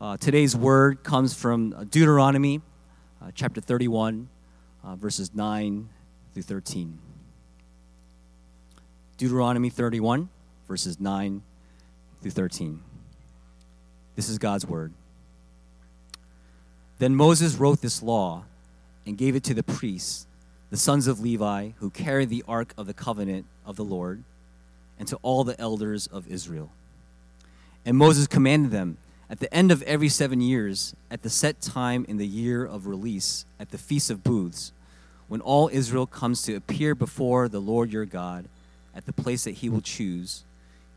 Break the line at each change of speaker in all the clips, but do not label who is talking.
Uh, today's word comes from Deuteronomy uh, chapter 31, uh, verses 9 through 13. Deuteronomy 31, verses 9 through 13. This is God's word. Then Moses wrote this law and gave it to the priests, the sons of Levi, who carried the ark of the covenant of the Lord, and to all the elders of Israel. And Moses commanded them at the end of every seven years, at the set time in the year of release, at the Feast of Booths, when all Israel comes to appear before the Lord your God at the place that he will choose,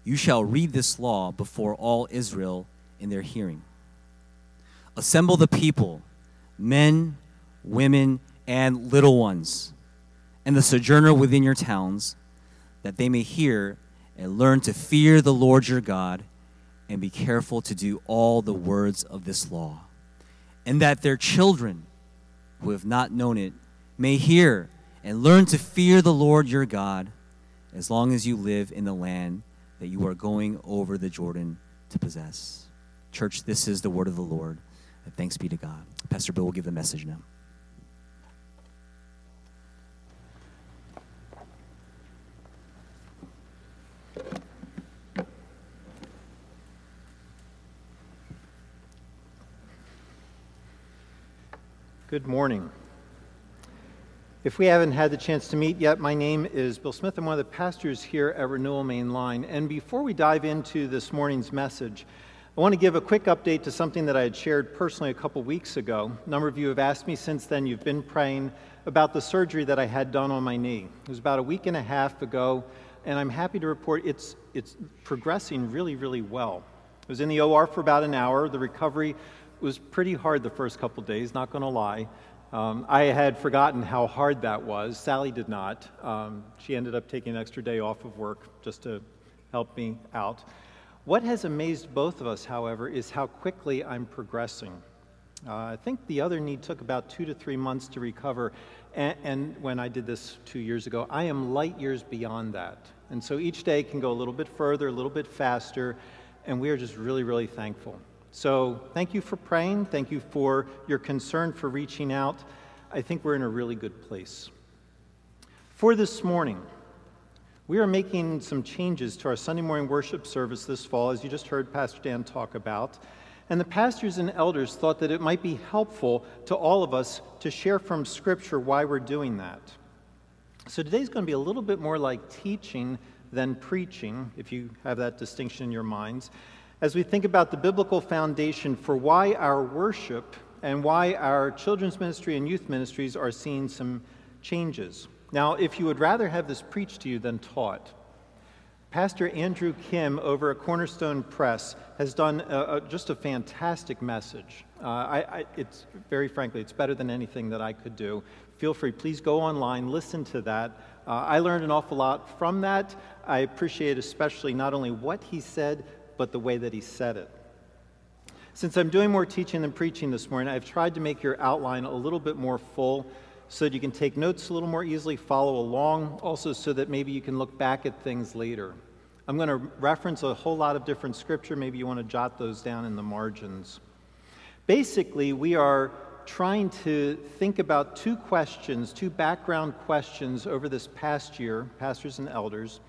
you shall read this law before all Israel in their hearing. Assemble the people, men, women, and little ones, and the sojourner within your towns, that they may hear and learn to fear the Lord your God and be careful to do all the words of this law, and that their children who have not known it may hear and learn to fear the Lord your God as long as you live in the land that you are going over the Jordan to possess. Church, this is the word of the Lord. Thanks be to God. Pastor Bill will give the message now.
Good morning. If we haven't had the chance to meet yet, my name is Bill Smith. I'm one of the pastors here at Renewal Main Line. And before we dive into this morning's message, I want to give a quick update to something that I had shared personally a couple weeks ago. A number of you have asked me since then, you've been praying about the surgery that I had done on my knee. It was about a week and a half ago, and I'm happy to report it's, it's progressing really, really well. I was in the OR for about an hour. The recovery was pretty hard the first couple days, not going to lie. Um, I had forgotten how hard that was. Sally did not. Um, she ended up taking an extra day off of work just to help me out. What has amazed both of us, however, is how quickly I'm progressing. Uh, I think the other knee took about two to three months to recover, and, and, when I did this two years ago, I am light years beyond that. And so each day can go a little bit further, a little bit faster, and we are just really, really thankful. So thank you for praying. Thank you for your concern for reaching out. I think we're in a really good place. For this morning, we are making some changes to our Sunday morning worship service this fall, as you just heard Pastor Dan talk about. And the pastors and elders thought that it might be helpful to all of us to share from Scripture why we're doing that. So today's going to be a little bit more like teaching than preaching, if you have that distinction in your minds as we think about the biblical foundation for why our worship and why our children's ministry and youth ministries are seeing some changes. Now, if you would rather have this preached to you than taught, Pastor Andrew Kim over at Cornerstone Press has done a, a, just a fantastic message. Uh, I, I, it's very frankly, it's better than anything that I could do. Feel free, please go online, listen to that. Uh, I learned an awful lot from that. I appreciate especially not only what he said, but the way that he said it. Since I'm doing more teaching than preaching this morning, I've tried to make your outline a little bit more full so that you can take notes a little more easily, follow along, also so that maybe you can look back at things later. I'm going to reference a whole lot of different scripture. Maybe you want to jot those down in the margins. Basically, we are trying to think about two questions, two background questions over this past year, pastors and elders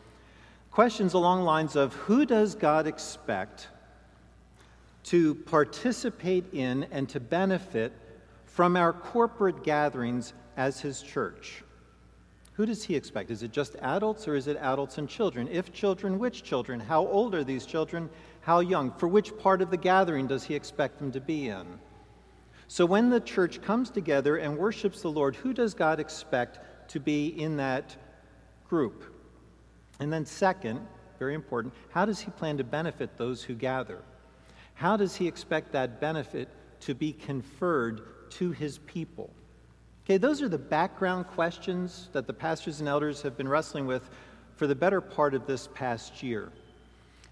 questions along lines of who does God expect to participate in and to benefit from our corporate gatherings as his church? Who does he expect? Is it just adults or is it adults and children? If children, which children? How old are these children? How young? For which part of the gathering does he expect them to be in? So when the church comes together and worships the Lord, who does God expect to be in that group? And then, second, very important, how does he plan to benefit those who gather? How does he expect that benefit to be conferred to his people? Okay, those are the background questions that the pastors and elders have been wrestling with for the better part of this past year.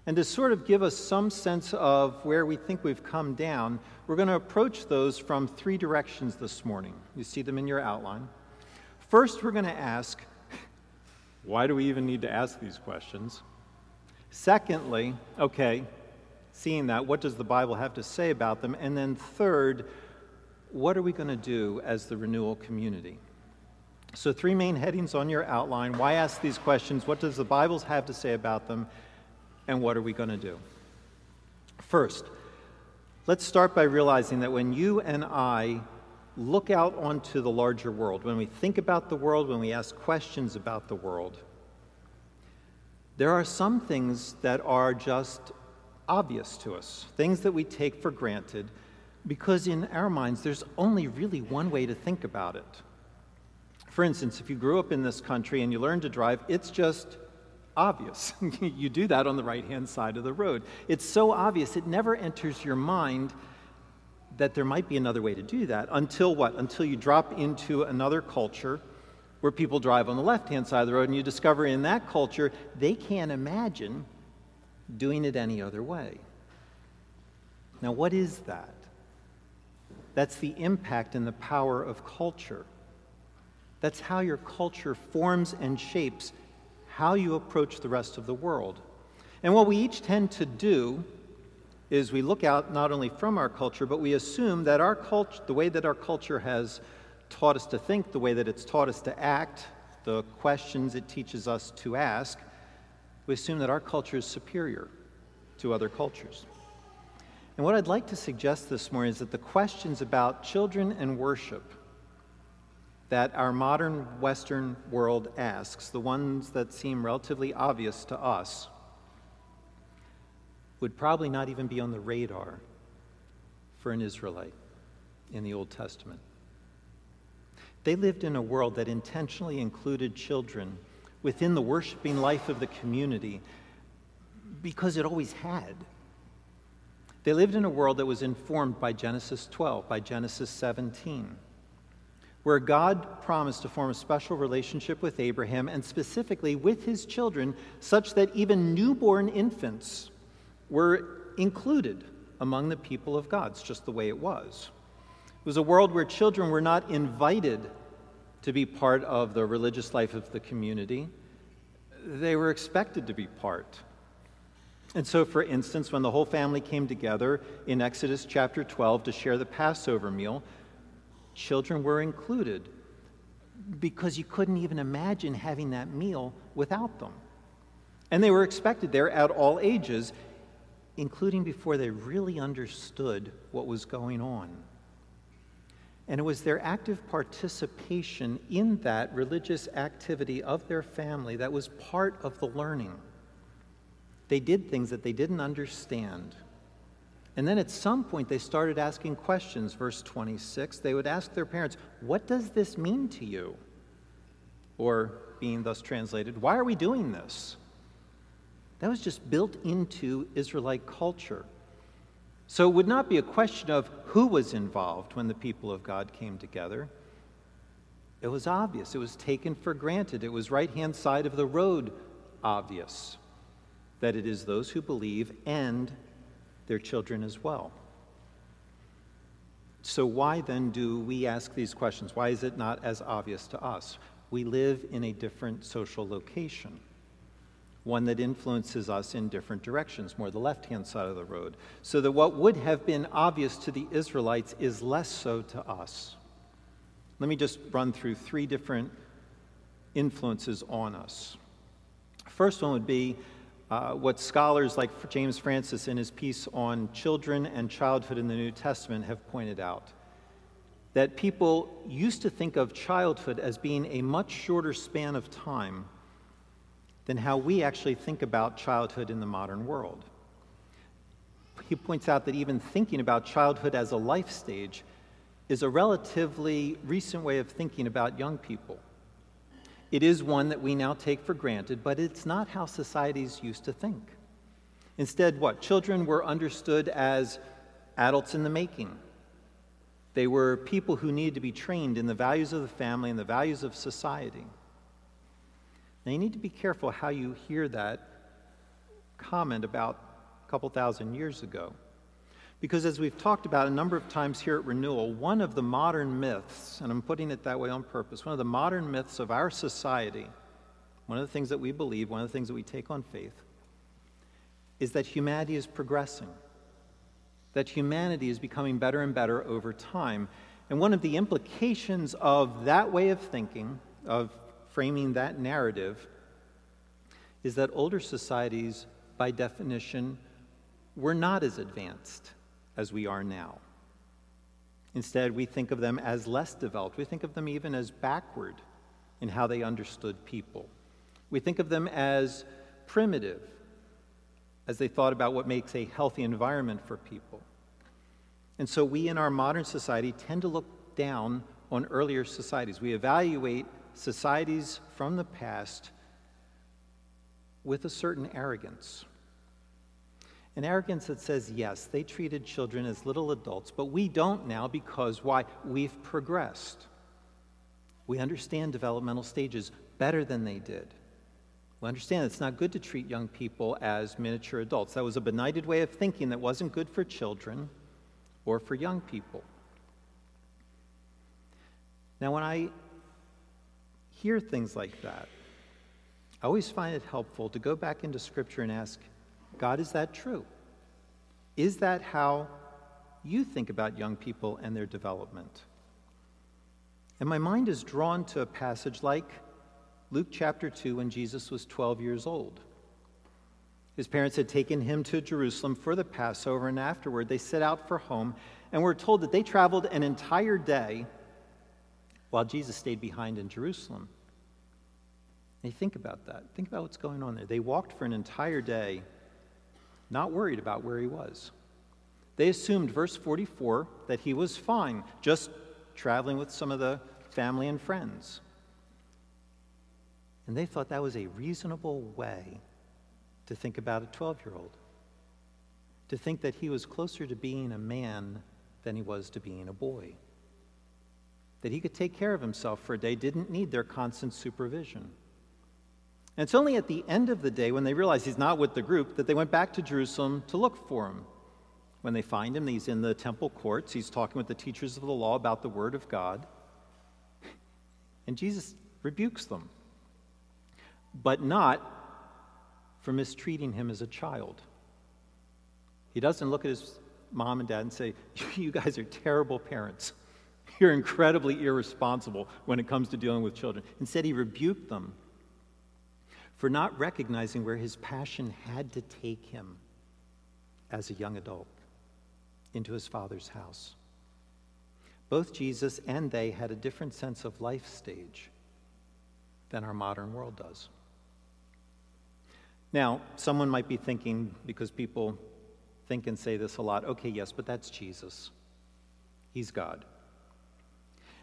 And to sort of give us some sense of where we think we've come down, we're going to approach those from three directions this morning. You see them in your outline. First, we're going to ask why do we even need to ask these questions? Secondly, okay, seeing that, what does the Bible have to say about them? And then, third, what are we going to do as the renewal community? So, three main headings on your outline. Why ask these questions? What does the Bible have to say about them? And what are we going to do? First, let's start by realizing that when you and I look out onto the larger world, when we think about the world, when we ask questions about the world, there are some things that are just obvious to us, things that we take for granted, because in our minds, there's only really one way to think about it. For instance, if you grew up in this country and you learned to drive, it's just obvious. you do that on the right hand side of the road. It's so obvious, it never enters your mind that there might be another way to do that until what? Until you drop into another culture where people drive on the left hand side of the road and you discover in that culture they can't imagine doing it any other way. Now, what is that? That's the impact and the power of culture. That's how your culture forms and shapes how you approach the rest of the world. And what we each tend to do is we look out not only from our culture, but we assume that our culture, the way that our culture has taught us to think, the way that it's taught us to act, the questions it teaches us to ask, we assume that our culture is superior to other cultures. And what I'd like to suggest this morning is that the questions about children and worship that our modern Western world asks, the ones that seem relatively obvious to us, would probably not even be on the radar for an Israelite in the Old Testament. They lived in a world that intentionally included children within the worshiping life of the community because it always had. They lived in a world that was informed by Genesis 12, by Genesis 17, where God promised to form a special relationship with Abraham and specifically with his children, such that even newborn infants were included among the people of God. It's just the way it was. It was a world where children were not invited to be part of the religious life of the community, they were expected to be part. And so, for instance, when the whole family came together in Exodus chapter 12 to share the Passover meal, children were included because you couldn't even imagine having that meal without them. And they were expected there at all ages, including before they really understood what was going on. And it was their active participation in that religious activity of their family that was part of the learning. They did things that they didn't understand. And then at some point, they started asking questions. Verse 26, they would ask their parents, What does this mean to you? Or, being thus translated, Why are we doing this? That was just built into Israelite culture. So it would not be a question of who was involved when the people of God came together. It was obvious. It was taken for granted. It was right hand side of the road obvious that it is those who believe and their children as well. So, why then do we ask these questions? Why is it not as obvious to us? We live in a different social location one that influences us in different directions, more the left hand side of the road. So that what would have been obvious to the Israelites is less so to us. Let me just run through three different influences on us. First one would be uh, what scholars like James Francis in his piece on children and childhood in the New Testament have pointed out. That people used to think of childhood as being a much shorter span of time than how we actually think about childhood in the modern world. He points out that even thinking about childhood as a life stage is a relatively recent way of thinking about young people. It is one that we now take for granted, but it's not how societies used to think. Instead, what? Children were understood as adults in the making. They were people who needed to be trained in the values of the family and the values of society. Now, you need to be careful how you hear that comment about a couple thousand years ago. Because as we've talked about a number of times here at Renewal, one of the modern myths, and I'm putting it that way on purpose, one of the modern myths of our society, one of the things that we believe, one of the things that we take on faith, is that humanity is progressing. that humanity is becoming better and better over time. And one of the implications of that way of thinking, of framing that narrative, is that older societies, by definition, were not as advanced as we are now. Instead, we think of them as less developed. We think of them even as backward in how they understood people. We think of them as primitive, as they thought about what makes a healthy environment for people. And so we in our modern society tend to look down on earlier societies. We evaluate societies from the past with a certain arrogance. An arrogance that says, yes, they treated children as little adults, but we don't now because why? We've progressed. We understand developmental stages better than they did. We understand it's not good to treat young people as miniature adults. That was a benighted way of thinking that wasn't good for children or for young people. Now, when I hear things like that, I always find it helpful to go back into Scripture and ask, God, is that true? Is that how you think about young people and their development? And my mind is drawn to a passage like Luke chapter 2 when Jesus was 12 years old. His parents had taken him to Jerusalem for the Passover, and afterward they set out for home, and we're told that they traveled an entire day while Jesus stayed behind in Jerusalem. And you think about that. Think about what's going on there. They walked for an entire day not worried about where he was. They assumed, verse 44, that he was fine, just traveling with some of the family and friends. And they thought that was a reasonable way to think about a 12 year old, to think that he was closer to being a man than he was to being a boy, that he could take care of himself for a day, didn't need their constant supervision. And it's only at the end of the day when they realize he's not with the group that they went back to Jerusalem to look for him. When they find him, he's in the temple courts. He's talking with the teachers of the law about the word of God. And Jesus rebukes them, but not for mistreating him as a child. He doesn't look at his mom and dad and say, You guys are terrible parents. You're incredibly irresponsible when it comes to dealing with children. Instead, he rebuked them for not recognizing where his passion had to take him as a young adult into his father's house. Both Jesus and they had a different sense of life stage than our modern world does. Now, someone might be thinking, because people think and say this a lot, okay, yes, but that's Jesus. He's God.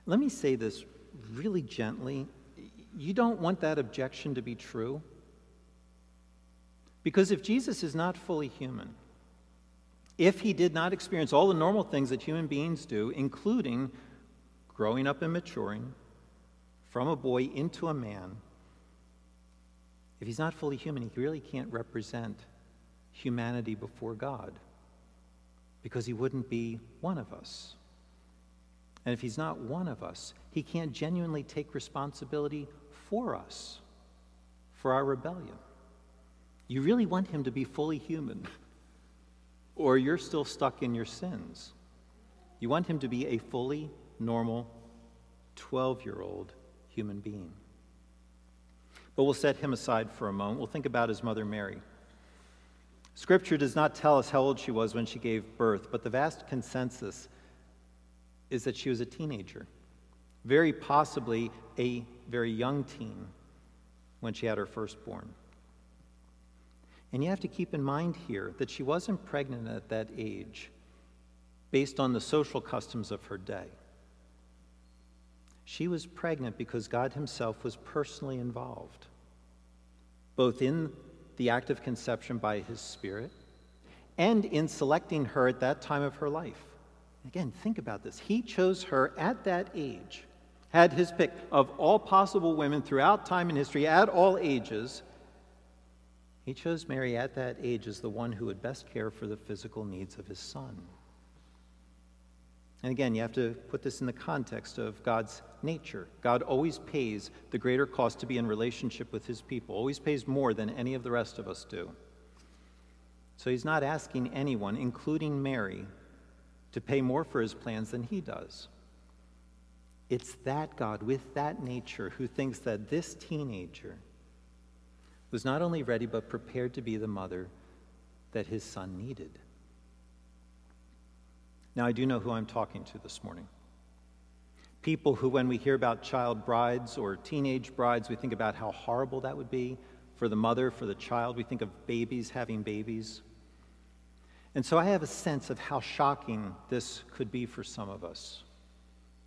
Let me say this really gently you don't want that objection to be true? Because if Jesus is not fully human, if he did not experience all the normal things that human beings do, including growing up and maturing from a boy into a man, if he's not fully human, he really can't represent humanity before God because he wouldn't be one of us. And if he's not one of us, he can't genuinely take responsibility for us, for our rebellion. You really want him to be fully human, or you're still stuck in your sins. You want him to be a fully normal 12 year old human being. But we'll set him aside for a moment. We'll think about his mother Mary. Scripture does not tell us how old she was when she gave birth, but the vast consensus is that she was a teenager, very possibly a very young teen when she had her firstborn. And you have to keep in mind here that she wasn't pregnant at that age based on the social customs of her day. She was pregnant because God Himself was personally involved, both in the act of conception by His Spirit and in selecting her at that time of her life. Again, think about this. He chose her at that age, had his pick of all possible women throughout time and history at all ages. He chose Mary at that age as the one who would best care for the physical needs of his son. And again, you have to put this in the context of God's nature. God always pays the greater cost to be in relationship with his people, always pays more than any of the rest of us do. So he's not asking anyone, including Mary, to pay more for his plans than he does. It's that God with that nature who thinks that this teenager was not only ready but prepared to be the mother that his son needed. Now, I do know who I'm talking to this morning. People who, when we hear about child brides or teenage brides, we think about how horrible that would be for the mother, for the child. We think of babies having babies. And so I have a sense of how shocking this could be for some of us.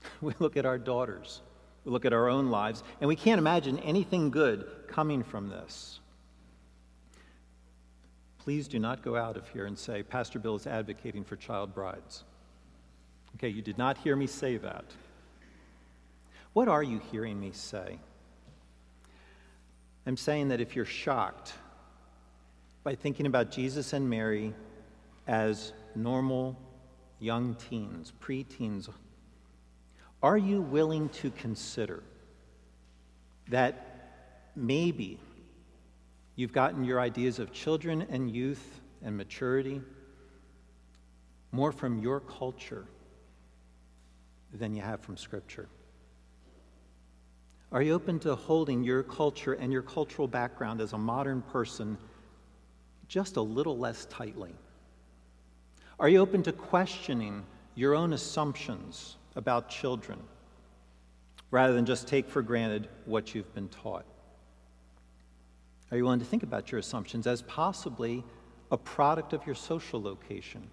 We look at our daughters, we look at our own lives, and we can't imagine anything good coming from this. Please do not go out of here and say, Pastor Bill is advocating for child brides. Okay, you did not hear me say that. What are you hearing me say? I'm saying that if you're shocked by thinking about Jesus and Mary as normal young teens, preteens, are you willing to consider that maybe you've gotten your ideas of children and youth and maturity more from your culture than you have from Scripture? Are you open to holding your culture and your cultural background as a modern person just a little less tightly? Are you open to questioning your own assumptions about children rather than just take for granted what you've been taught? Are you willing to think about your assumptions as possibly a product of your social location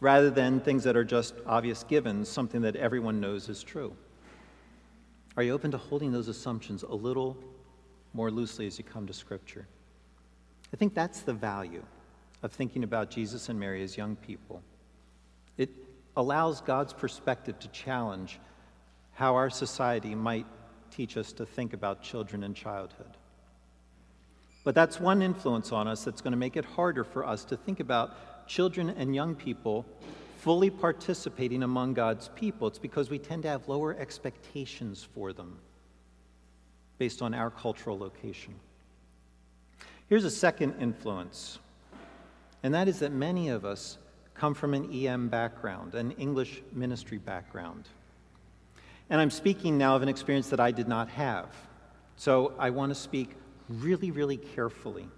rather than things that are just obvious givens, something that everyone knows is true? Are you open to holding those assumptions a little more loosely as you come to Scripture? I think that's the value of thinking about Jesus and Mary as young people. It allows God's perspective to challenge how our society might teach us to think about children and childhood. But that's one influence on us that's going to make it harder for us to think about children and young people fully participating among God's people. It's because we tend to have lower expectations for them based on our cultural location. Here's a second influence, and that is that many of us come from an EM background, an English ministry background. And I'm speaking now of an experience that I did not have. So I want to speak really, really carefully.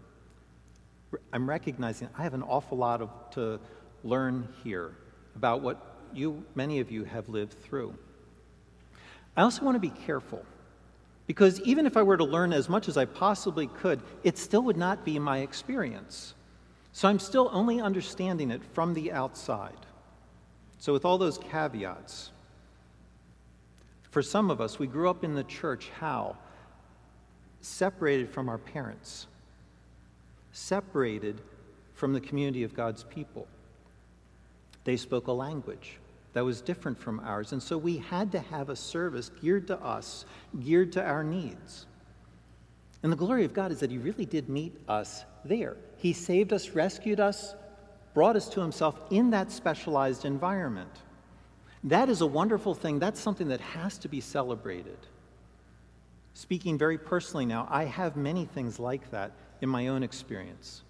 I'm recognizing I have an awful lot of, to learn here about what you, many of you have lived through. I also want to be careful because even if I were to learn as much as I possibly could, it still would not be my experience. So I'm still only understanding it from the outside. So, with all those caveats, for some of us, we grew up in the church how? Separated from our parents, separated from the community of God's people. They spoke a language that was different from ours. And so we had to have a service geared to us, geared to our needs. And the glory of God is that He really did meet us there. He saved us, rescued us, brought us to Himself in that specialized environment. That is a wonderful thing. That's something that has to be celebrated. Speaking very personally now, I have many things like that in my own experience.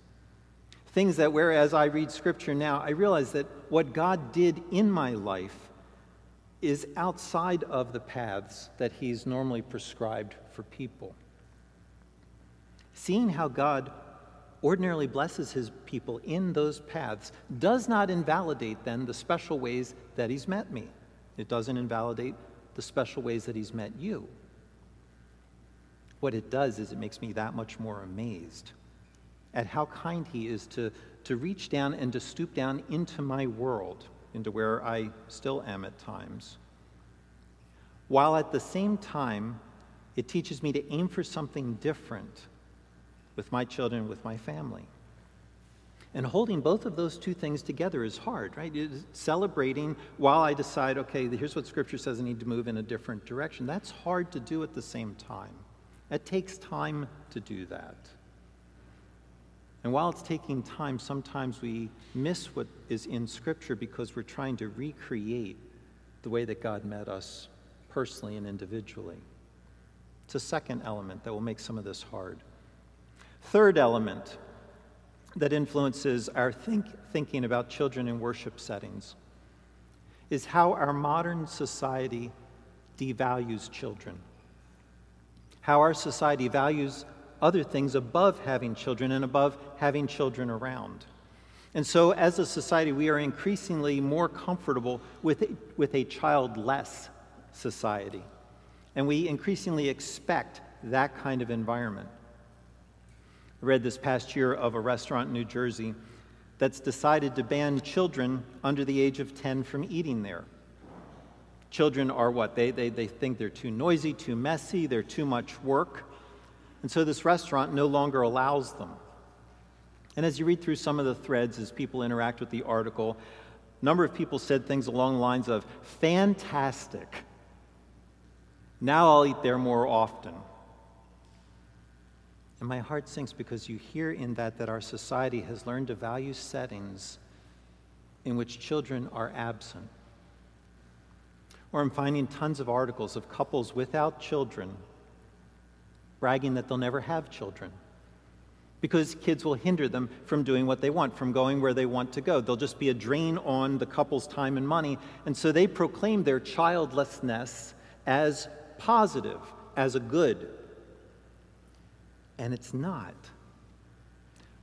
Things that, whereas I read scripture now, I realize that what God did in my life is outside of the paths that He's normally prescribed for people. Seeing how God ordinarily blesses His people in those paths does not invalidate then the special ways that He's met me. It doesn't invalidate the special ways that He's met you. What it does is it makes me that much more amazed at how kind He is to, to reach down and to stoop down into my world, into where I still am at times. While at the same time, it teaches me to aim for something different with my children, with my family. And holding both of those two things together is hard, right? It's celebrating while I decide, okay, here's what Scripture says I need to move in a different direction. That's hard to do at the same time. It takes time to do that. And while it's taking time, sometimes we miss what is in Scripture because we're trying to recreate the way that God met us personally and individually. It's a second element that will make some of this hard. Third element that influences our think, thinking about children in worship settings is how our modern society devalues children, how our society values other things above having children and above having children around. And so, as a society, we are increasingly more comfortable with a, with a childless society. And we increasingly expect that kind of environment. I read this past year of a restaurant in New Jersey that's decided to ban children under the age of 10 from eating there. Children are what? They, they, they think they're too noisy, too messy, they're too much work. And so this restaurant no longer allows them. And as you read through some of the threads as people interact with the article, a number of people said things along the lines of, fantastic. Now I'll eat there more often. And my heart sinks because you hear in that that our society has learned to value settings in which children are absent. Or I'm finding tons of articles of couples without children bragging that they'll never have children because kids will hinder them from doing what they want, from going where they want to go. They'll just be a drain on the couple's time and money. And so they proclaim their childlessness as positive, as a good. And it's not.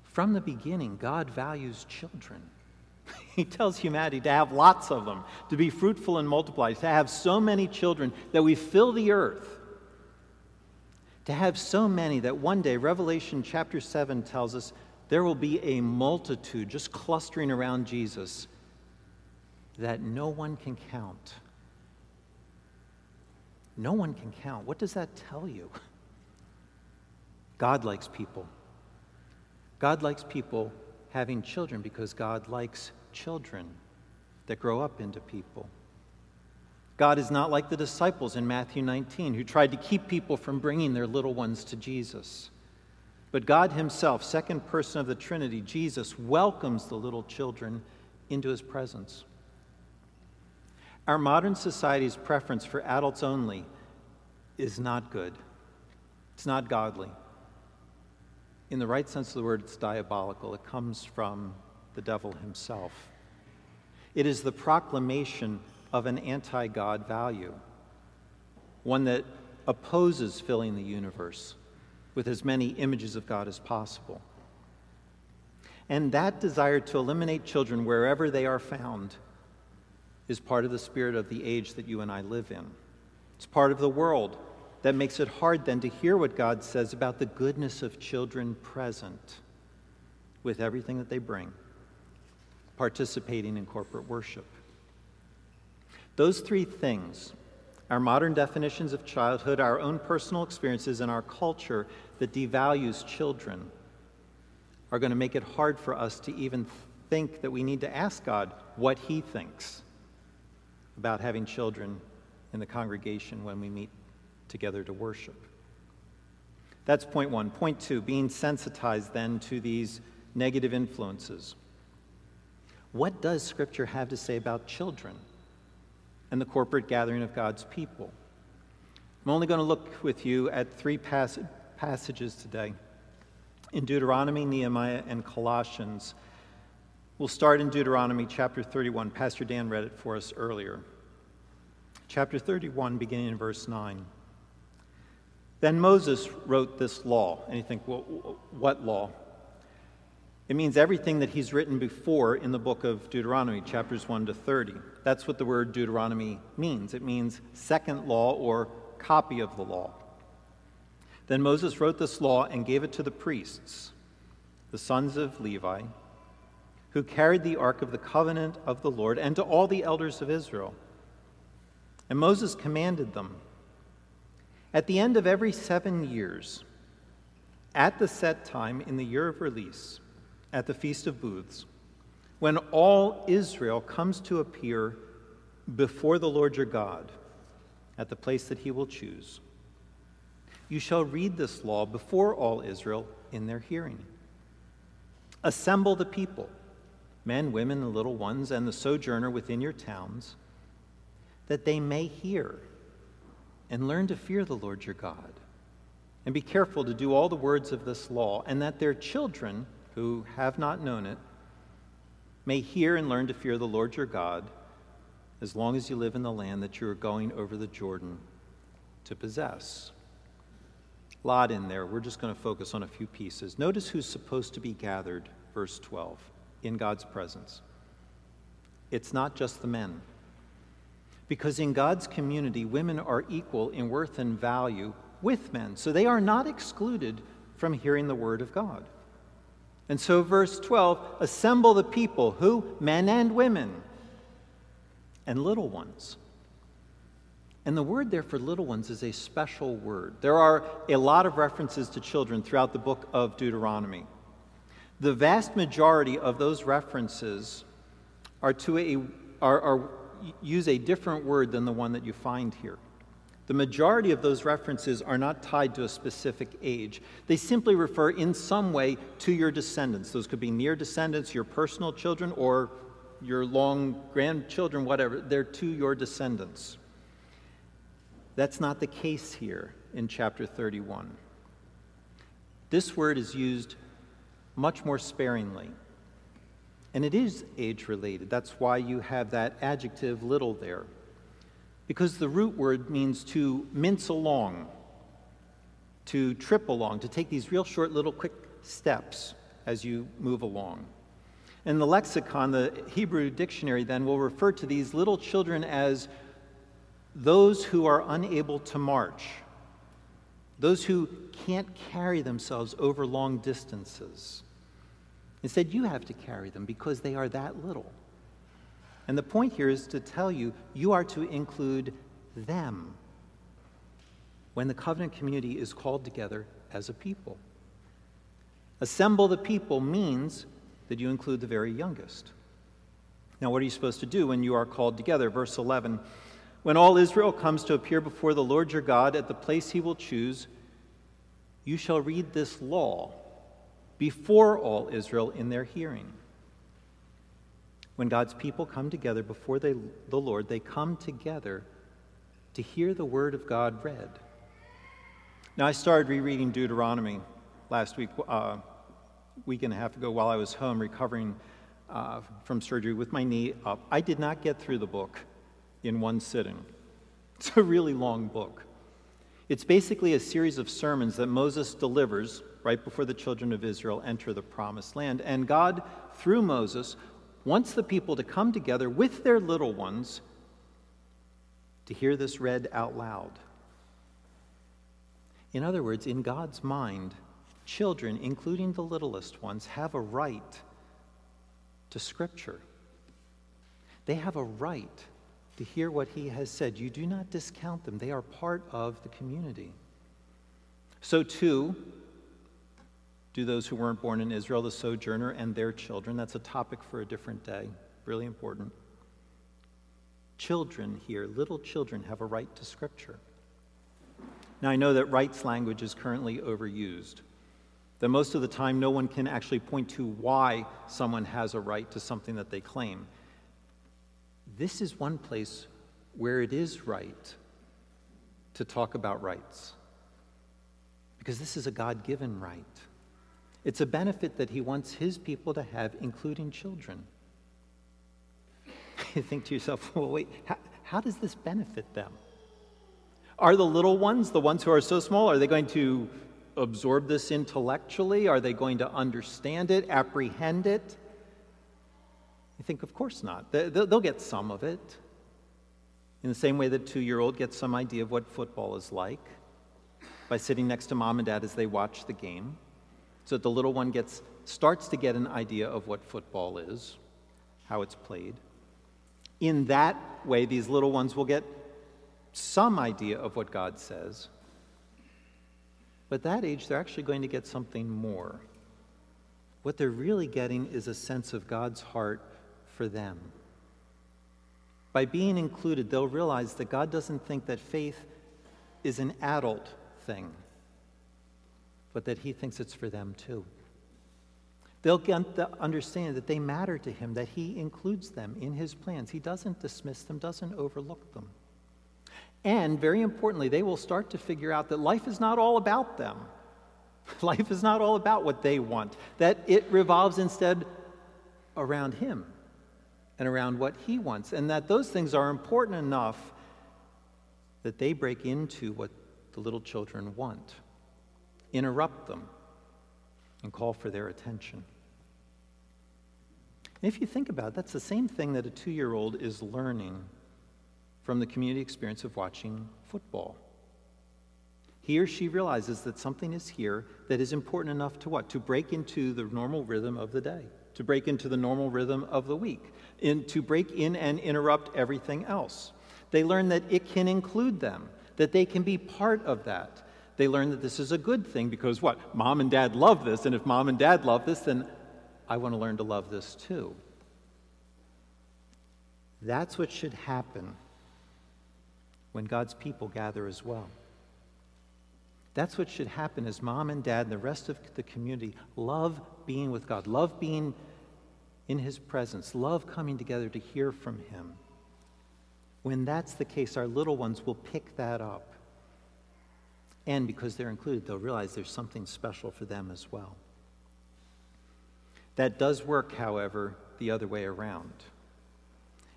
From the beginning, God values children. He tells humanity to have lots of them, to be fruitful and multiply, to have so many children that we fill the earth to have so many that one day, Revelation chapter 7 tells us, there will be a multitude just clustering around Jesus that no one can count. No one can count. What does that tell you? God likes people. God likes people having children because God likes children that grow up into people. God is not like the disciples in Matthew 19 who tried to keep people from bringing their little ones to Jesus. But God Himself, second person of the Trinity, Jesus, welcomes the little children into His presence. Our modern society's preference for adults only is not good. It's not godly. In the right sense of the word, it's diabolical. It comes from the devil himself. It is the proclamation of an anti God value, one that opposes filling the universe with as many images of God as possible. And that desire to eliminate children wherever they are found is part of the spirit of the age that you and I live in. It's part of the world that makes it hard then to hear what God says about the goodness of children present with everything that they bring, participating in corporate worship. Those three things our modern definitions of childhood, our own personal experiences, and our culture that devalues children are going to make it hard for us to even think that we need to ask God what He thinks about having children in the congregation when we meet together to worship. That's point one. Point two, being sensitized then to these negative influences. What does Scripture have to say about children? and the corporate gathering of God's people. I'm only going to look with you at three pass- passages today in Deuteronomy, Nehemiah, and Colossians. We'll start in Deuteronomy chapter 31. Pastor Dan read it for us earlier. Chapter 31, beginning in verse 9. Then Moses wrote this law. And you think, well, what law? It means everything that he's written before in the book of Deuteronomy, chapters 1 to 30. That's what the word Deuteronomy means. It means second law or copy of the law. Then Moses wrote this law and gave it to the priests, the sons of Levi, who carried the ark of the covenant of the Lord, and to all the elders of Israel. And Moses commanded them At the end of every seven years, at the set time in the year of release, at the Feast of Booths, when all Israel comes to appear before the Lord your God at the place that he will choose. You shall read this law before all Israel in their hearing. Assemble the people, men, women, and little ones, and the sojourner within your towns, that they may hear and learn to fear the Lord your God, and be careful to do all the words of this law, and that their children who have not known it may hear and learn to fear the Lord your God as long as you live in the land that you are going over the Jordan to possess. A lot in there. We're just going to focus on a few pieces. Notice who's supposed to be gathered, verse 12, in God's presence. It's not just the men. Because in God's community, women are equal in worth and value with men. So they are not excluded from hearing the word of God. And so, verse 12 assemble the people, who? Men and women, and little ones. And the word there for little ones is a special word. There are a lot of references to children throughout the book of Deuteronomy. The vast majority of those references are to a, are, are, use a different word than the one that you find here. The majority of those references are not tied to a specific age. They simply refer in some way to your descendants. Those could be near descendants, your personal children, or your long grandchildren, whatever. They're to your descendants. That's not the case here in chapter 31. This word is used much more sparingly. And it is age related. That's why you have that adjective little there. Because the root word means to mince along, to trip along, to take these real short little quick steps as you move along. In the lexicon, the Hebrew dictionary then will refer to these little children as those who are unable to march, those who can't carry themselves over long distances. Instead, you have to carry them because they are that little. And the point here is to tell you, you are to include them when the covenant community is called together as a people. Assemble the people means that you include the very youngest. Now, what are you supposed to do when you are called together? Verse 11 When all Israel comes to appear before the Lord your God at the place he will choose, you shall read this law before all Israel in their hearing. When God's people come together before they, the Lord, they come together to hear the word of God read. Now, I started rereading Deuteronomy last week, uh, week and a half ago, while I was home recovering uh, from surgery with my knee up. I did not get through the book in one sitting. It's a really long book. It's basically a series of sermons that Moses delivers right before the children of Israel enter the promised land. And God, through Moses, wants the people to come together with their little ones to hear this read out loud. In other words, in God's mind, children, including the littlest ones, have a right to Scripture. They have a right to hear what He has said. You do not discount them, they are part of the community. So, too, do those who weren't born in Israel, the sojourner, and their children. That's a topic for a different day. Really important. Children here, little children, have a right to Scripture. Now, I know that rights language is currently overused, that most of the time no one can actually point to why someone has a right to something that they claim. This is one place where it is right to talk about rights, because this is a God given right. It's a benefit that he wants his people to have, including children. You think to yourself, well, wait, how, how does this benefit them? Are the little ones, the ones who are so small, are they going to absorb this intellectually? Are they going to understand it, apprehend it? You think, of course not. They'll get some of it. In the same way that two year old gets some idea of what football is like by sitting next to mom and dad as they watch the game so that the little one gets starts to get an idea of what football is, how it's played. In that way, these little ones will get some idea of what God says. But at that age, they're actually going to get something more. What they're really getting is a sense of God's heart for them. By being included, they'll realize that God doesn't think that faith is an adult thing but that He thinks it's for them too. They'll get the understanding that they matter to Him, that He includes them in His plans. He doesn't dismiss them, doesn't overlook them. And very importantly, they will start to figure out that life is not all about them. Life is not all about what they want, that it revolves instead around Him and around what He wants, and that those things are important enough that they break into what the little children want, interrupt them, and call for their attention. And if you think about it, that's the same thing that a two year old is learning from the community experience of watching football. He or she realizes that something is here that is important enough to what? To break into the normal rhythm of the day, to break into the normal rhythm of the week, in, to break in and interrupt everything else. They learn that it can include them, that they can be part of that. They learn that this is a good thing because what? Mom and dad love this, and if mom and dad love this, then I want to learn to love this too. That's what should happen when God's people gather as well. That's what should happen as mom and dad and the rest of the community love being with God, love being in His presence, love coming together to hear from Him. When that's the case, our little ones will pick that up. And because they're included, they'll realize there's something special for them as well. That does work, however, the other way around.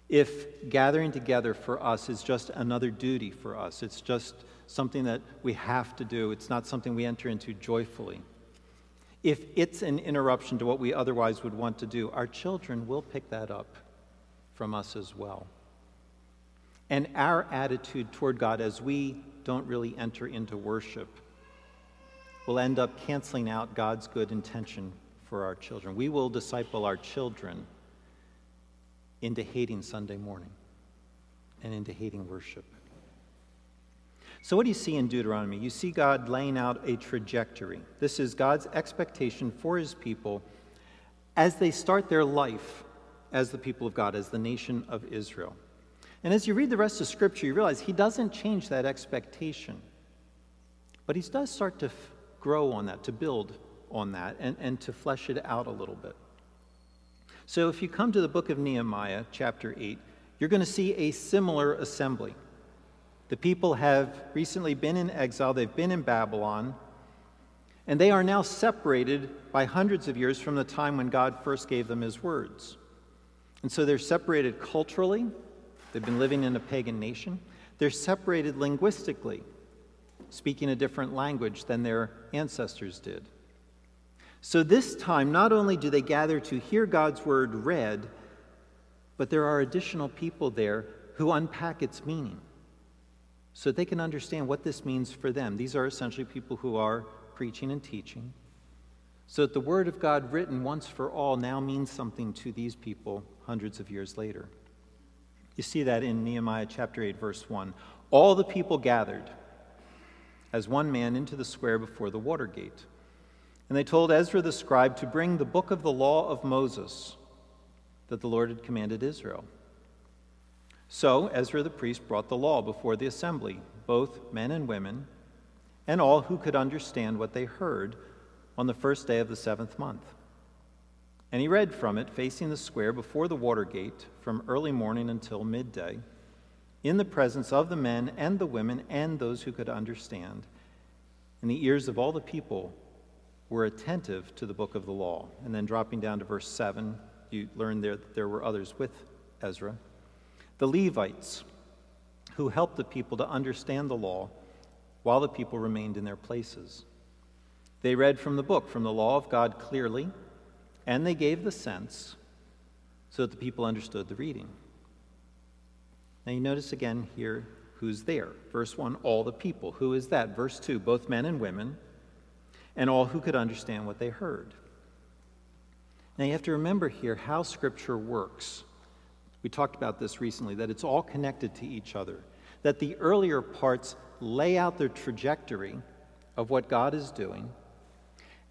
If gathering together for us is just another duty for us, it's just something that we have to do, it's not something we enter into joyfully. If it's an interruption to what we otherwise would want to do, our children will pick that up from us as well. And our attitude toward God as we don't really enter into worship we'll end up canceling out God's good intention for our children. We will disciple our children into hating Sunday morning and into hating worship. So, what do you see in Deuteronomy? You see God laying out a trajectory. This is God's expectation for his people as they start their life as the people of God, as the nation of Israel. And as you read the rest of Scripture, you realize he doesn't change that expectation. But he does start to f- grow on that, to build on that, and, and to flesh it out a little bit. So if you come to the book of Nehemiah, chapter 8, you're going to see a similar assembly. The people have recently been in exile, they've been in Babylon, and they are now separated by hundreds of years from the time when God first gave them his words. And so they're separated culturally, they've been living in a pagan nation. They're separated linguistically, speaking a different language than their ancestors did. So this time, not only do they gather to hear God's word read, but there are additional people there who unpack its meaning so they can understand what this means for them. These are essentially people who are preaching and teaching. So that the word of God written once for all now means something to these people hundreds of years later. You see that in Nehemiah chapter 8, verse 1. All the people gathered as one man into the square before the water gate. And they told Ezra the scribe to bring the book of the law of Moses that the Lord had commanded Israel. So Ezra the priest brought the law before the assembly, both men and women, and all who could understand what they heard on the first day of the seventh month. And he read from it, facing the square before the water gate, from early morning until midday, in the presence of the men and the women and those who could understand. And the ears of all the people were attentive to the book of the law. And then dropping down to verse 7, you learn there that there were others with Ezra. The Levites, who helped the people to understand the law while the people remained in their places. They read from the book, from the law of God clearly, and they gave the sense so that the people understood the reading. Now you notice again here who's there. Verse 1, all the people. Who is that? Verse 2, both men and women and all who could understand what they heard. Now, you have to remember here how Scripture works. We talked about this recently, that it's all connected to each other, that the earlier parts lay out the trajectory of what God is doing,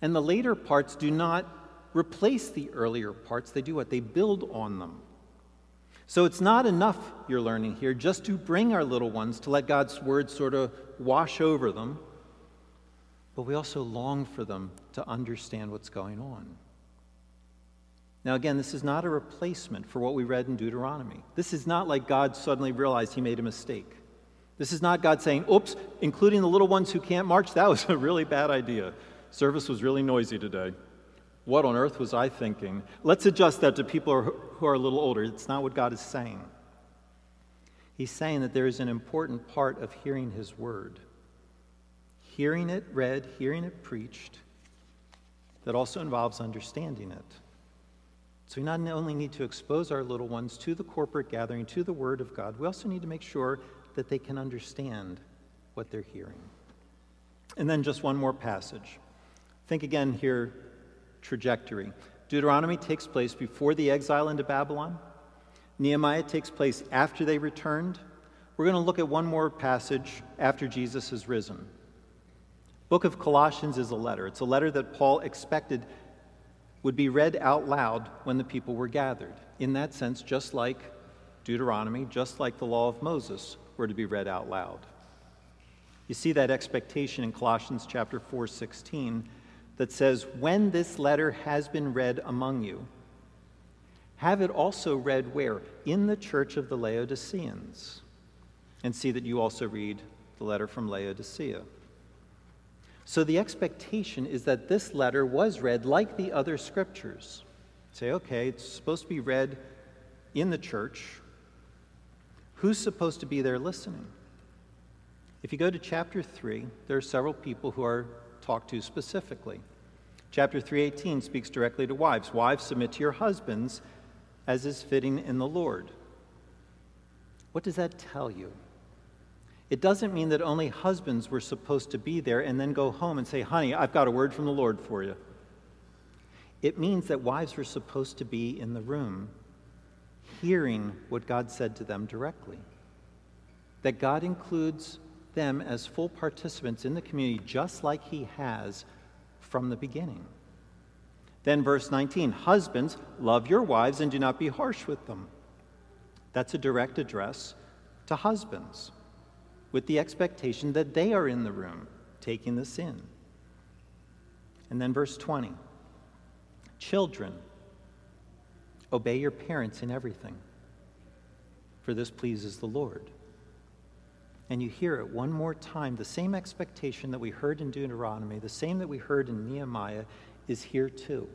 and the later parts do not replace the earlier parts. They do what? They build on them. So it's not enough, you're learning here, just to bring our little ones to let God's word sort of wash over them but we also long for them to understand what's going on. Now, again, this is not a replacement for what we read in Deuteronomy. This is not like God suddenly realized he made a mistake. This is not God saying, oops, including the little ones who can't march, that was a really bad idea. Service was really noisy today. What on earth was I thinking? Let's adjust that to people who are a little older. It's not what God is saying. He's saying that there is an important part of hearing His word. Hearing it read, hearing it preached, that also involves understanding it. So we not only need to expose our little ones to the corporate gathering, to the Word of God, we also need to make sure that they can understand what they're hearing. And then just one more passage. Think again here trajectory. Deuteronomy takes place before the exile into Babylon. Nehemiah takes place after they returned. We're going to look at one more passage after Jesus has risen. Book of Colossians is a letter. It's a letter that Paul expected would be read out loud when the people were gathered. In that sense, just like Deuteronomy, just like the law of Moses were to be read out loud. You see that expectation in Colossians chapter 4, 16 that says, When this letter has been read among you, have it also read where? In the church of the Laodiceans. And see that you also read the letter from Laodicea. So the expectation is that this letter was read like the other scriptures. Say, okay, it's supposed to be read in the church. Who's supposed to be there listening? If you go to chapter 3, there are several people who are talked to specifically. Chapter 3:18 speaks directly to wives. Wives, submit to your husbands as is fitting in the Lord. What does that tell you? It doesn't mean that only husbands were supposed to be there and then go home and say, Honey, I've got a word from the Lord for you. It means that wives were supposed to be in the room, hearing what God said to them directly. That God includes them as full participants in the community, just like He has from the beginning. Then, verse 19 Husbands, love your wives and do not be harsh with them. That's a direct address to husbands with the expectation that they are in the room taking this in. And then, verse 20 Children, obey your parents in everything, for this pleases the Lord. And you hear it one more time. The same expectation that we heard in Deuteronomy, the same that we heard in Nehemiah, is here too.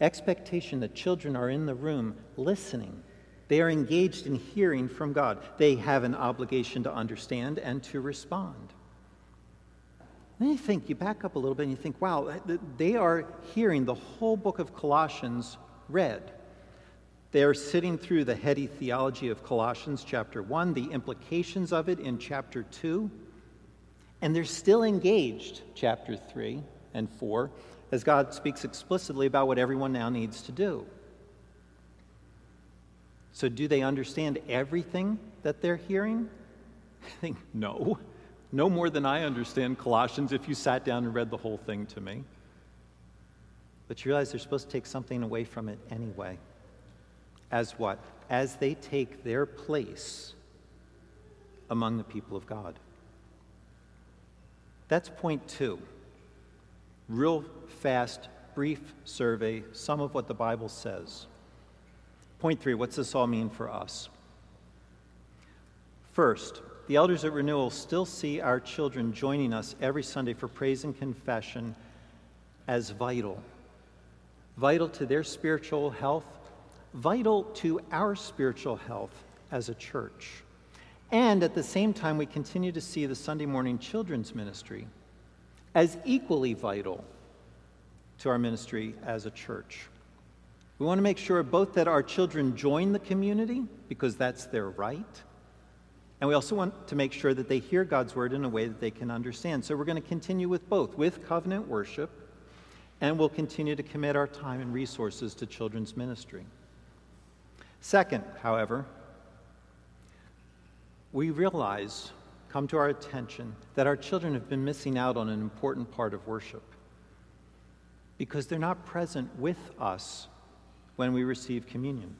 Expectation that children are in the room listening. They are engaged in hearing from God. They have an obligation to understand and to respond. Then you think, you back up a little bit and you think, wow, they are hearing the whole book of Colossians read. They are sitting through the heady theology of Colossians chapter 1, the implications of it in chapter 2, and they're still engaged, chapter 3 and 4, as God speaks explicitly about what everyone now needs to do. So, do they understand everything that they're hearing? I think no. No more than I understand Colossians if you sat down and read the whole thing to me. But you realize they're supposed to take something away from it anyway. As what? As they take their place among the people of God. That's point two real fast, brief survey, some of what the Bible says. Point three what's this all mean for us? First, the elders at Renewal still see our children joining us every Sunday for praise and confession as vital. Vital to their spiritual health, vital to our spiritual health as a church. And at the same time, we continue to see the Sunday morning children's ministry as equally vital to our ministry as a church. We want to make sure both that our children join the community, because that's their right, and we also want to make sure that they hear God's word in a way that they can understand. So we're going to continue with both, with covenant worship, and we'll continue to commit our time and resources to children's ministry. Second, however, we realize come to our attention that our children have been missing out on an important part of worship because they're not present with us when we receive communion.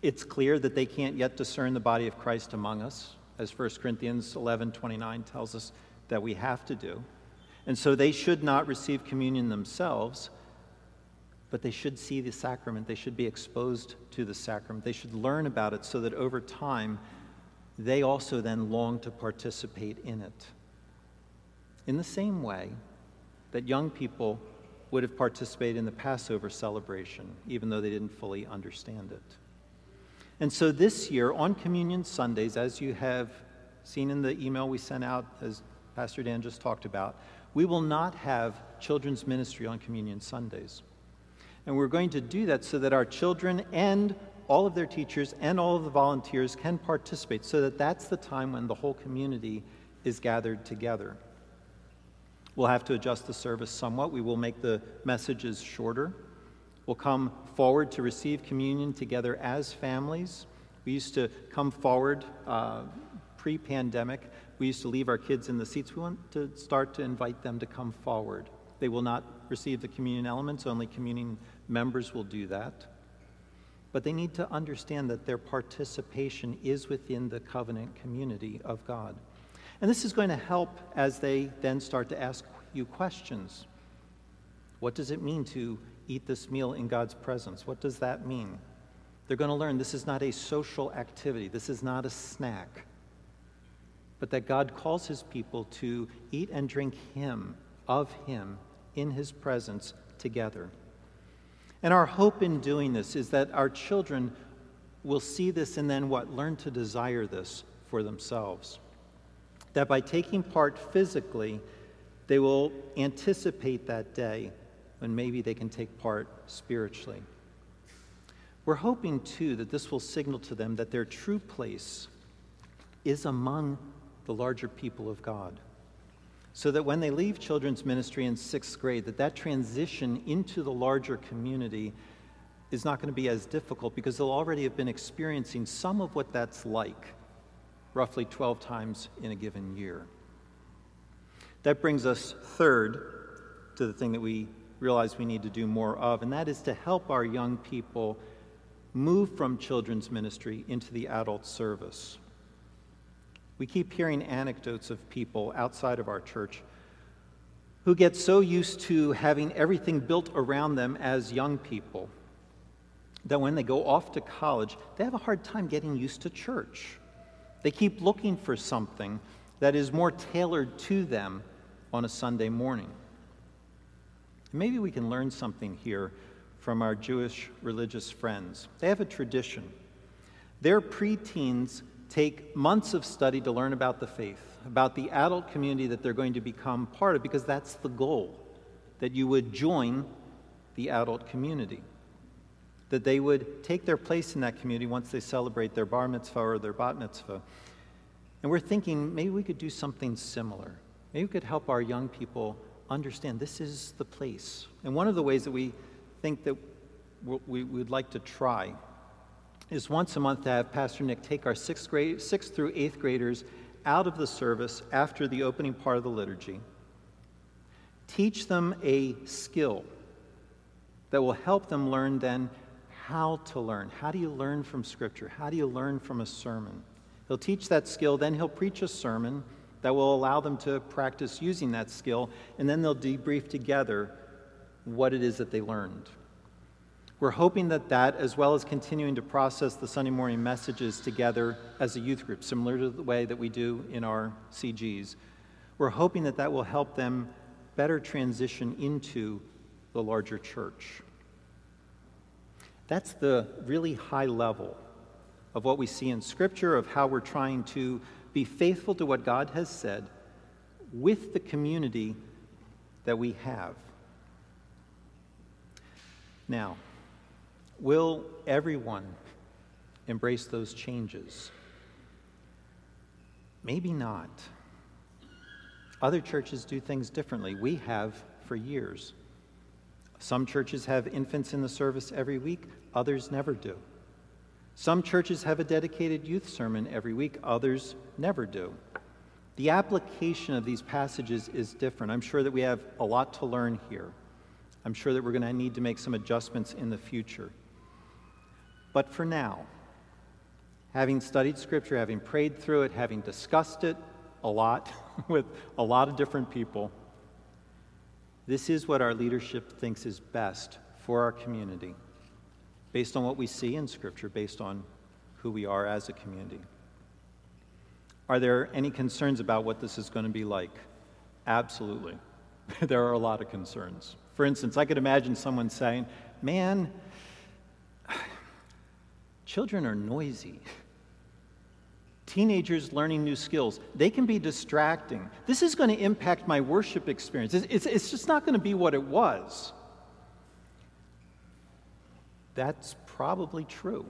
It's clear that they can't yet discern the body of Christ among us, as 1 Corinthians 11 29 tells us that we have to do. And so they should not receive communion themselves, but they should see the sacrament. They should be exposed to the sacrament. They should learn about it so that over time they also then long to participate in it. In the same way, that young people would have participated in the Passover celebration, even though they didn't fully understand it. And so this year, on Communion Sundays, as you have seen in the email we sent out, as Pastor Dan just talked about, we will not have children's ministry on Communion Sundays. And we're going to do that so that our children and all of their teachers and all of the volunteers can participate, so that that's the time when the whole community is gathered together. We'll have to adjust the service somewhat. We will make the messages shorter. We'll come forward to receive communion together as families. We used to come forward uh, pre pandemic. We used to leave our kids in the seats. We want to start to invite them to come forward. They will not receive the communion elements, only communion members will do that. But they need to understand that their participation is within the covenant community of God. And this is going to help as they then start to ask you questions. What does it mean to eat this meal in God's presence? What does that mean? They're going to learn this is not a social activity, this is not a snack, but that God calls his people to eat and drink Him, of Him, in His presence together. And our hope in doing this is that our children will see this and then what? Learn to desire this for themselves. That by taking part physically, they will anticipate that day when maybe they can take part spiritually. We're hoping, too, that this will signal to them that their true place is among the larger people of God. So that when they leave children's ministry in sixth grade, that that transition into the larger community is not going to be as difficult because they'll already have been experiencing some of what that's like roughly 12 times in a given year. That brings us third to the thing that we realize we need to do more of, and that is to help our young people move from children's ministry into the adult service. We keep hearing anecdotes of people outside of our church who get so used to having everything built around them as young people that when they go off to college, they have a hard time getting used to church. They keep looking for something that is more tailored to them on a Sunday morning. Maybe we can learn something here from our Jewish religious friends. They have a tradition. Their preteens take months of study to learn about the faith, about the adult community that they're going to become part of, because that's the goal that you would join the adult community. That they would take their place in that community once they celebrate their bar mitzvah or their bat mitzvah. And we're thinking maybe we could do something similar. Maybe we could help our young people understand this is the place. And one of the ways that we think that we would like to try is once a month to have Pastor Nick take our sixth, grade, sixth through eighth graders out of the service after the opening part of the liturgy, teach them a skill that will help them learn then how to learn. How do you learn from Scripture? How do you learn from a sermon? He'll teach that skill, then he'll preach a sermon that will allow them to practice using that skill, and then they'll debrief together what it is that they learned. We're hoping that that, as well as continuing to process the Sunday morning messages together as a youth group, similar to the way that we do in our CGs, we're hoping that that will help them better transition into the larger church. That's the really high level of what we see in Scripture, of how we're trying to be faithful to what God has said with the community that we have. Now, Will everyone embrace those changes? Maybe not. Other churches do things differently. We have for years. Some churches have infants in the service every week, others never do. Some churches have a dedicated youth sermon every week, others never do. The application of these passages is different. I'm sure that we have a lot to learn here. I'm sure that we're going to need to make some adjustments in the future. But for now, having studied Scripture, having prayed through it, having discussed it a lot with a lot of different people, this is what our leadership thinks is best for our community, based on what we see in Scripture, based on who we are as a community. Are there any concerns about what this is going to be like? Absolutely. there are a lot of concerns. For instance, I could imagine someone saying, Man, children are noisy. Teenagers learning new skills, they can be distracting. This is going to impact my worship experience. It's, it's, it's just not going to be what it was. That's probably true.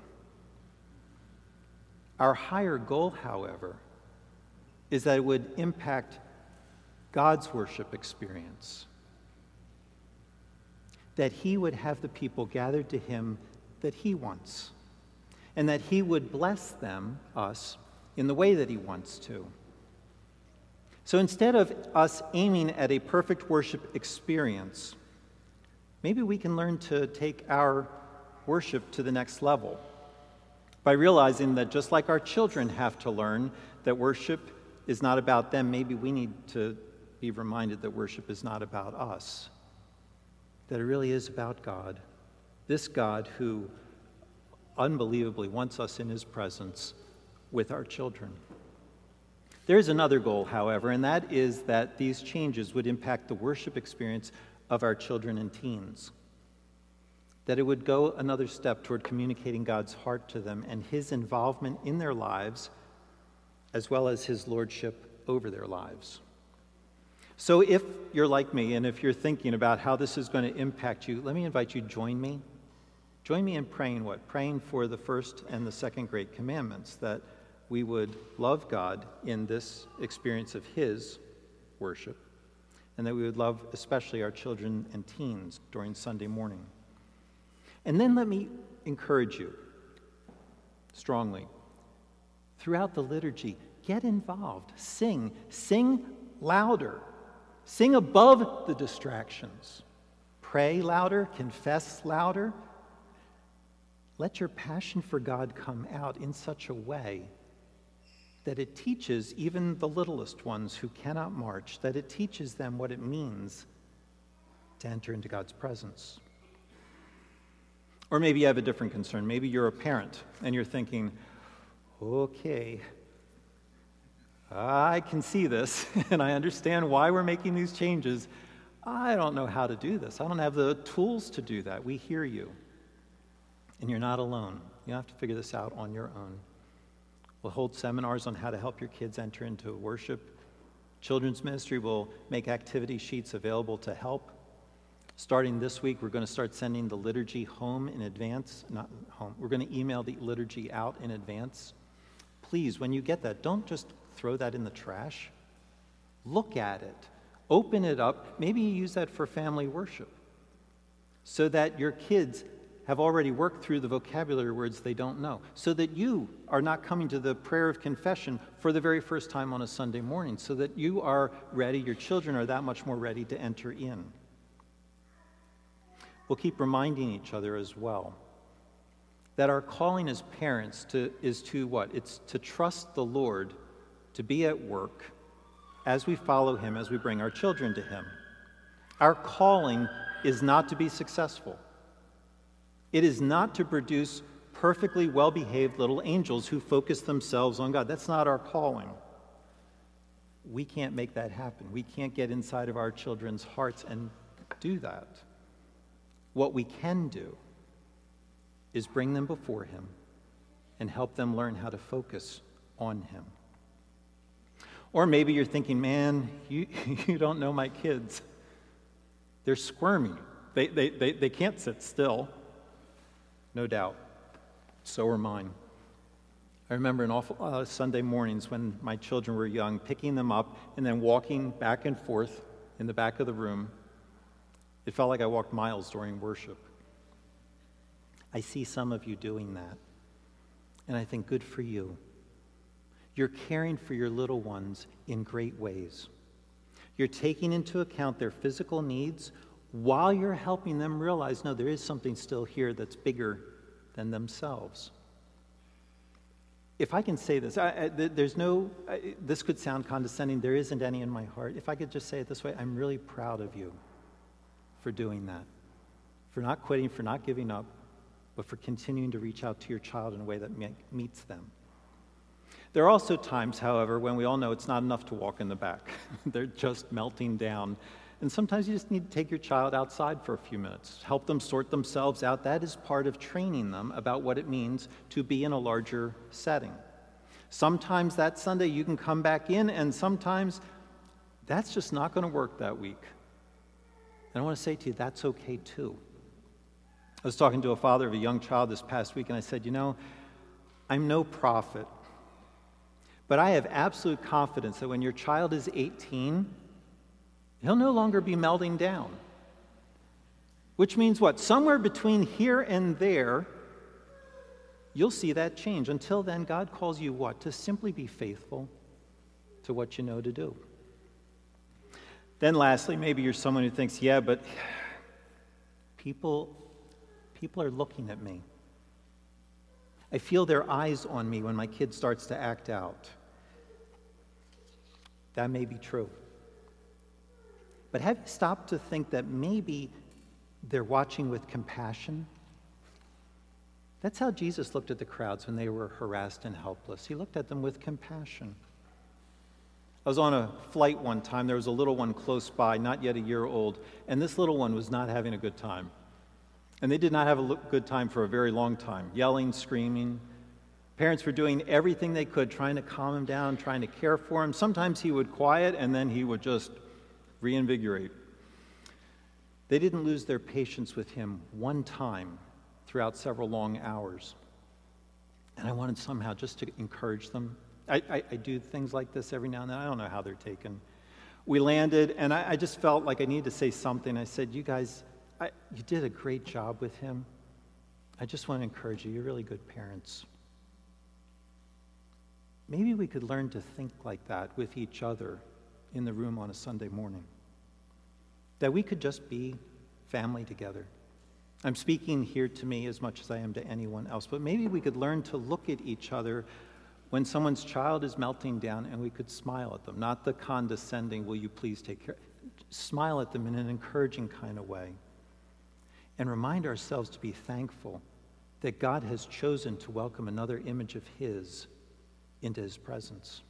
Our higher goal, however, is that it would impact God's worship experience. That He would have the people gathered to Him that He wants, and that He would bless them, us, in the way that He wants to. So instead of us aiming at a perfect worship experience, maybe we can learn to take our worship to the next level by realizing that just like our children have to learn that worship is not about them, maybe we need to be reminded that worship is not about us, that it really is about God. This God who unbelievably wants us in his presence with our children. There's another goal, however, and that is that these changes would impact the worship experience of our children and teens. That it would go another step toward communicating God's heart to them and his involvement in their lives, as well as his lordship over their lives. So, if you're like me and if you're thinking about how this is going to impact you, let me invite you to join me. Join me in praying what? Praying for the first and the second great commandments that we would love God in this experience of His worship, and that we would love especially our children and teens during Sunday morning. And then let me encourage you strongly throughout the liturgy get involved, sing, sing louder. Sing above the distractions. Pray louder, confess louder. Let your passion for God come out in such a way that it teaches even the littlest ones who cannot march, that it teaches them what it means to enter into God's presence. Or maybe you have a different concern. Maybe you're a parent and you're thinking, okay, I can see this and I understand why we're making these changes. I don't know how to do this. I don't have the tools to do that. We hear you. And you're not alone. You have to figure this out on your own. We'll hold seminars on how to help your kids enter into worship. Children's Ministry will make activity sheets available to help. Starting this week, we're going to start sending the liturgy home in advance. Not home. We're going to email the liturgy out in advance. Please, when you get that, don't just throw that in the trash. Look at it, open it up. Maybe you use that for family worship so that your kids have already worked through the vocabulary words they don't know, so that you are not coming to the prayer of confession for the very first time on a Sunday morning, so that you are ready, your children are that much more ready to enter in. We'll keep reminding each other as well that our calling as parents to, is to what? It's to trust the Lord to be at work as we follow Him, as we bring our children to Him. Our calling is not to be successful, it is not to produce perfectly well behaved little angels who focus themselves on God. That's not our calling. We can't make that happen. We can't get inside of our children's hearts and do that. What we can do is bring them before Him and help them learn how to focus on Him. Or maybe you're thinking, man, you, you don't know my kids. They're squirmy, they, they, they, they can't sit still. No doubt. So are mine. I remember in awful uh, Sunday mornings when my children were young, picking them up and then walking back and forth in the back of the room. It felt like I walked miles during worship. I see some of you doing that, and I think, good for you. You're caring for your little ones in great ways. You're taking into account their physical needs while you're helping them realize no, there is something still here that's bigger than themselves. If I can say this, I, I, there's no, I, this could sound condescending, there isn't any in my heart. If I could just say it this way, I'm really proud of you for doing that, for not quitting, for not giving up, but for continuing to reach out to your child in a way that meets them. There are also times, however, when we all know it's not enough to walk in the back. They're just melting down And sometimes you just need to take your child outside for a few minutes, help them sort themselves out. That is part of training them about what it means to be in a larger setting. Sometimes that Sunday you can come back in, and sometimes that's just not going to work that week. And I want to say to you, that's okay too. I was talking to a father of a young child this past week, and I said, You know, I'm no prophet, but I have absolute confidence that when your child is 18, he'll no longer be melting down. Which means what? Somewhere between here and there, you'll see that change. Until then, God calls you what? To simply be faithful to what you know to do. Then, lastly, maybe you're someone who thinks, yeah, but people, people are looking at me. I feel their eyes on me when my kid starts to act out. That may be true. But have you stopped to think that maybe they're watching with compassion? That's how Jesus looked at the crowds when they were harassed and helpless. He looked at them with compassion. I was on a flight one time. There was a little one close by, not yet a year old, and this little one was not having a good time. And they did not have a good time for a very long time, yelling, screaming. Parents were doing everything they could, trying to calm him down, trying to care for him. Sometimes he would quiet, and then he would just reinvigorate. They didn't lose their patience with him one time throughout several long hours. And I wanted somehow just to encourage them. I, I, I, do things like this every now and then. I don't know how they're taken. We landed, and I, I just felt like I needed to say something. I said, You guys, you did a great job with him. I just want to encourage you. You're really good parents. Maybe we could learn to think like that with each other in the room on a Sunday morning. That we could just be family together. I'm speaking here to me as much as I am to anyone else, but maybe we could learn to look at each other when someone's child is melting down and we could smile at them, not the condescending, will you please take care? Smile at them in an encouraging kind of way. And remind ourselves to be thankful that God has chosen to welcome another image of His into His presence.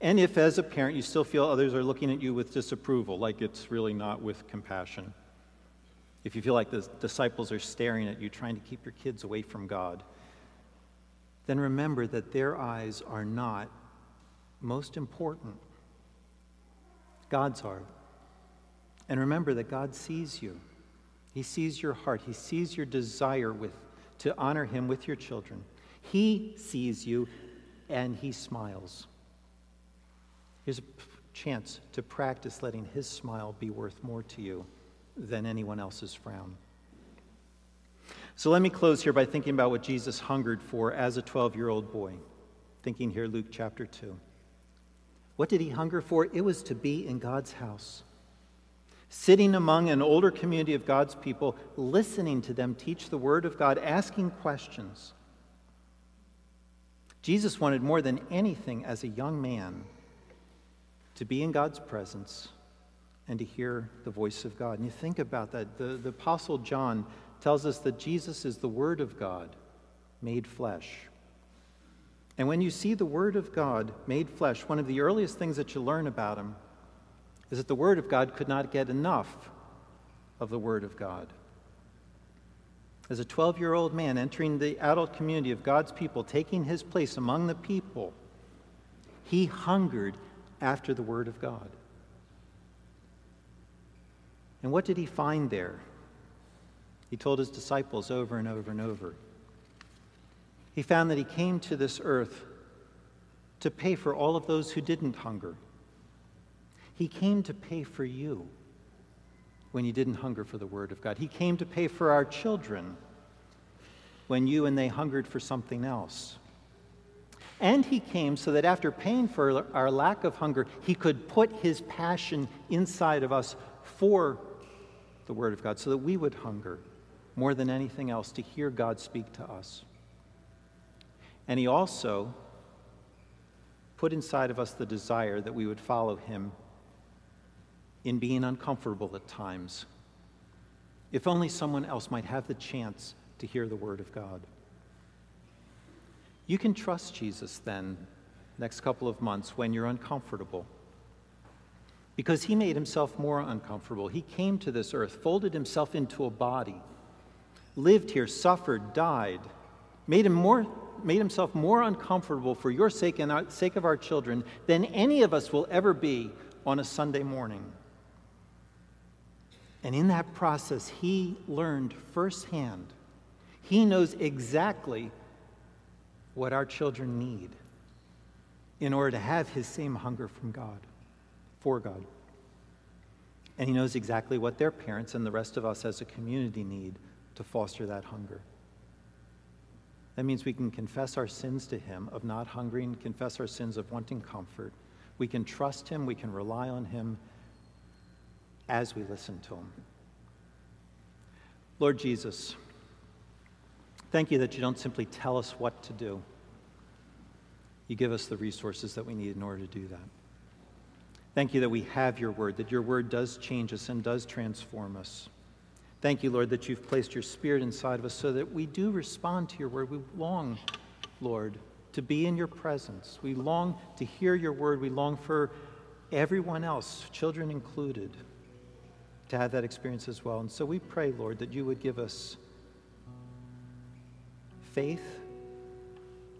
And if, as a parent, you still feel others are looking at you with disapproval, like it's really not with compassion, if you feel like the disciples are staring at you, trying to keep your kids away from God, then remember that their eyes are not most important. God's are. And remember that God sees you. He sees your heart. He sees your desire with, to honor Him with your children. He sees you and He smiles. Here's a chance to practice letting His smile be worth more to you than anyone else's frown. So let me close here by thinking about what Jesus hungered for as a 12 year old boy. Thinking here, Luke chapter 2. What did he hunger for? It was to be in God's house, sitting among an older community of God's people, listening to them teach the Word of God, asking questions. Jesus wanted more than anything as a young man to be in God's presence and to hear the voice of God. And you think about that. The, the Apostle John tells us that Jesus is the Word of God made flesh. And when you see the Word of God made flesh, one of the earliest things that you learn about him is that the Word of God could not get enough of the Word of God. As a 12 year old man entering the adult community of God's people, taking his place among the people, he hungered after the Word of God. And what did he find there? He told his disciples over and over and over. He found that he came to this earth to pay for all of those who didn't hunger. He came to pay for you when you didn't hunger for the Word of God. He came to pay for our children when you and they hungered for something else. And he came so that after paying for our lack of hunger, he could put his passion inside of us for the Word of God so that we would hunger more than anything else to hear God speak to us. And he also put inside of us the desire that we would follow him in being uncomfortable at times. If only someone else might have the chance to hear the Word of God. You can trust Jesus then, next couple of months, when you're uncomfortable. because he made himself more uncomfortable. He came to this earth, folded himself into a body, lived here, suffered, died, made, him more, made himself more uncomfortable for your sake and the sake of our children than any of us will ever be on a Sunday morning. And in that process, he learned firsthand. He knows exactly what our children need in order to have his same hunger from God for God. And He knows exactly what their parents and the rest of us as a community need to foster that hunger. That means we can confess our sins to Him of not hungering, confess our sins of wanting comfort. We can trust Him, we can rely on Him as we listen to Him. Lord Jesus, thank you that you don't simply tell us what to do, you give us the resources that we need in order to do that. Thank you that we have your word, that your word does change us and does transform us. Thank you, Lord, that you've placed your spirit inside of us so that we do respond to your word. We long, Lord, to be in your presence. We long to hear your word. We long for everyone else, children included, to have that experience as well. And so we pray, Lord, that you would give us faith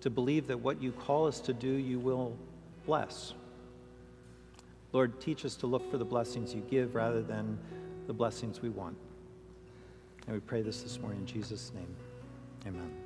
to believe that what you call us to do, you will bless. Lord, teach us to look for the blessings you give rather than the blessings we want. And we pray this this morning in Jesus' name. Amen.